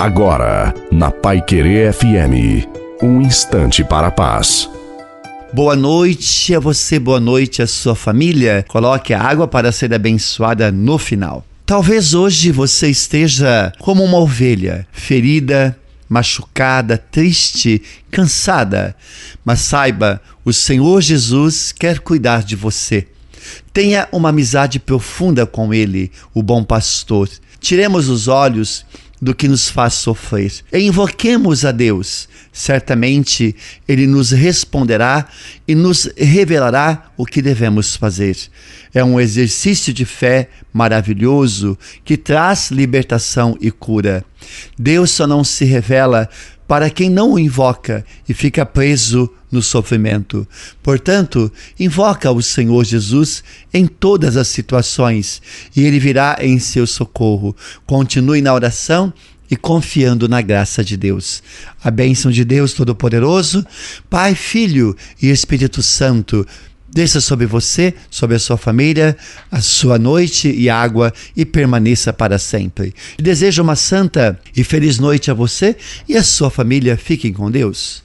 Agora, na Pai Querer FM, um instante para a paz. Boa noite a você, boa noite à sua família. Coloque a água para ser abençoada no final. Talvez hoje você esteja como uma ovelha, ferida, machucada, triste, cansada. Mas saiba, o Senhor Jesus quer cuidar de você. Tenha uma amizade profunda com Ele, o bom pastor. Tiremos os olhos do que nos faz sofrer. E invoquemos a Deus. Certamente Ele nos responderá e nos revelará o que devemos fazer. É um exercício de fé maravilhoso que traz libertação e cura. Deus só não se revela para quem não o invoca e fica preso no sofrimento. Portanto, invoca o Senhor Jesus em todas as situações e ele virá em seu socorro. Continue na oração e confiando na graça de Deus. A bênção de Deus Todo-Poderoso, Pai, Filho e Espírito Santo Desça sobre você, sobre a sua família, a sua noite e água e permaneça para sempre. Desejo uma santa e feliz noite a você e a sua família. Fiquem com Deus.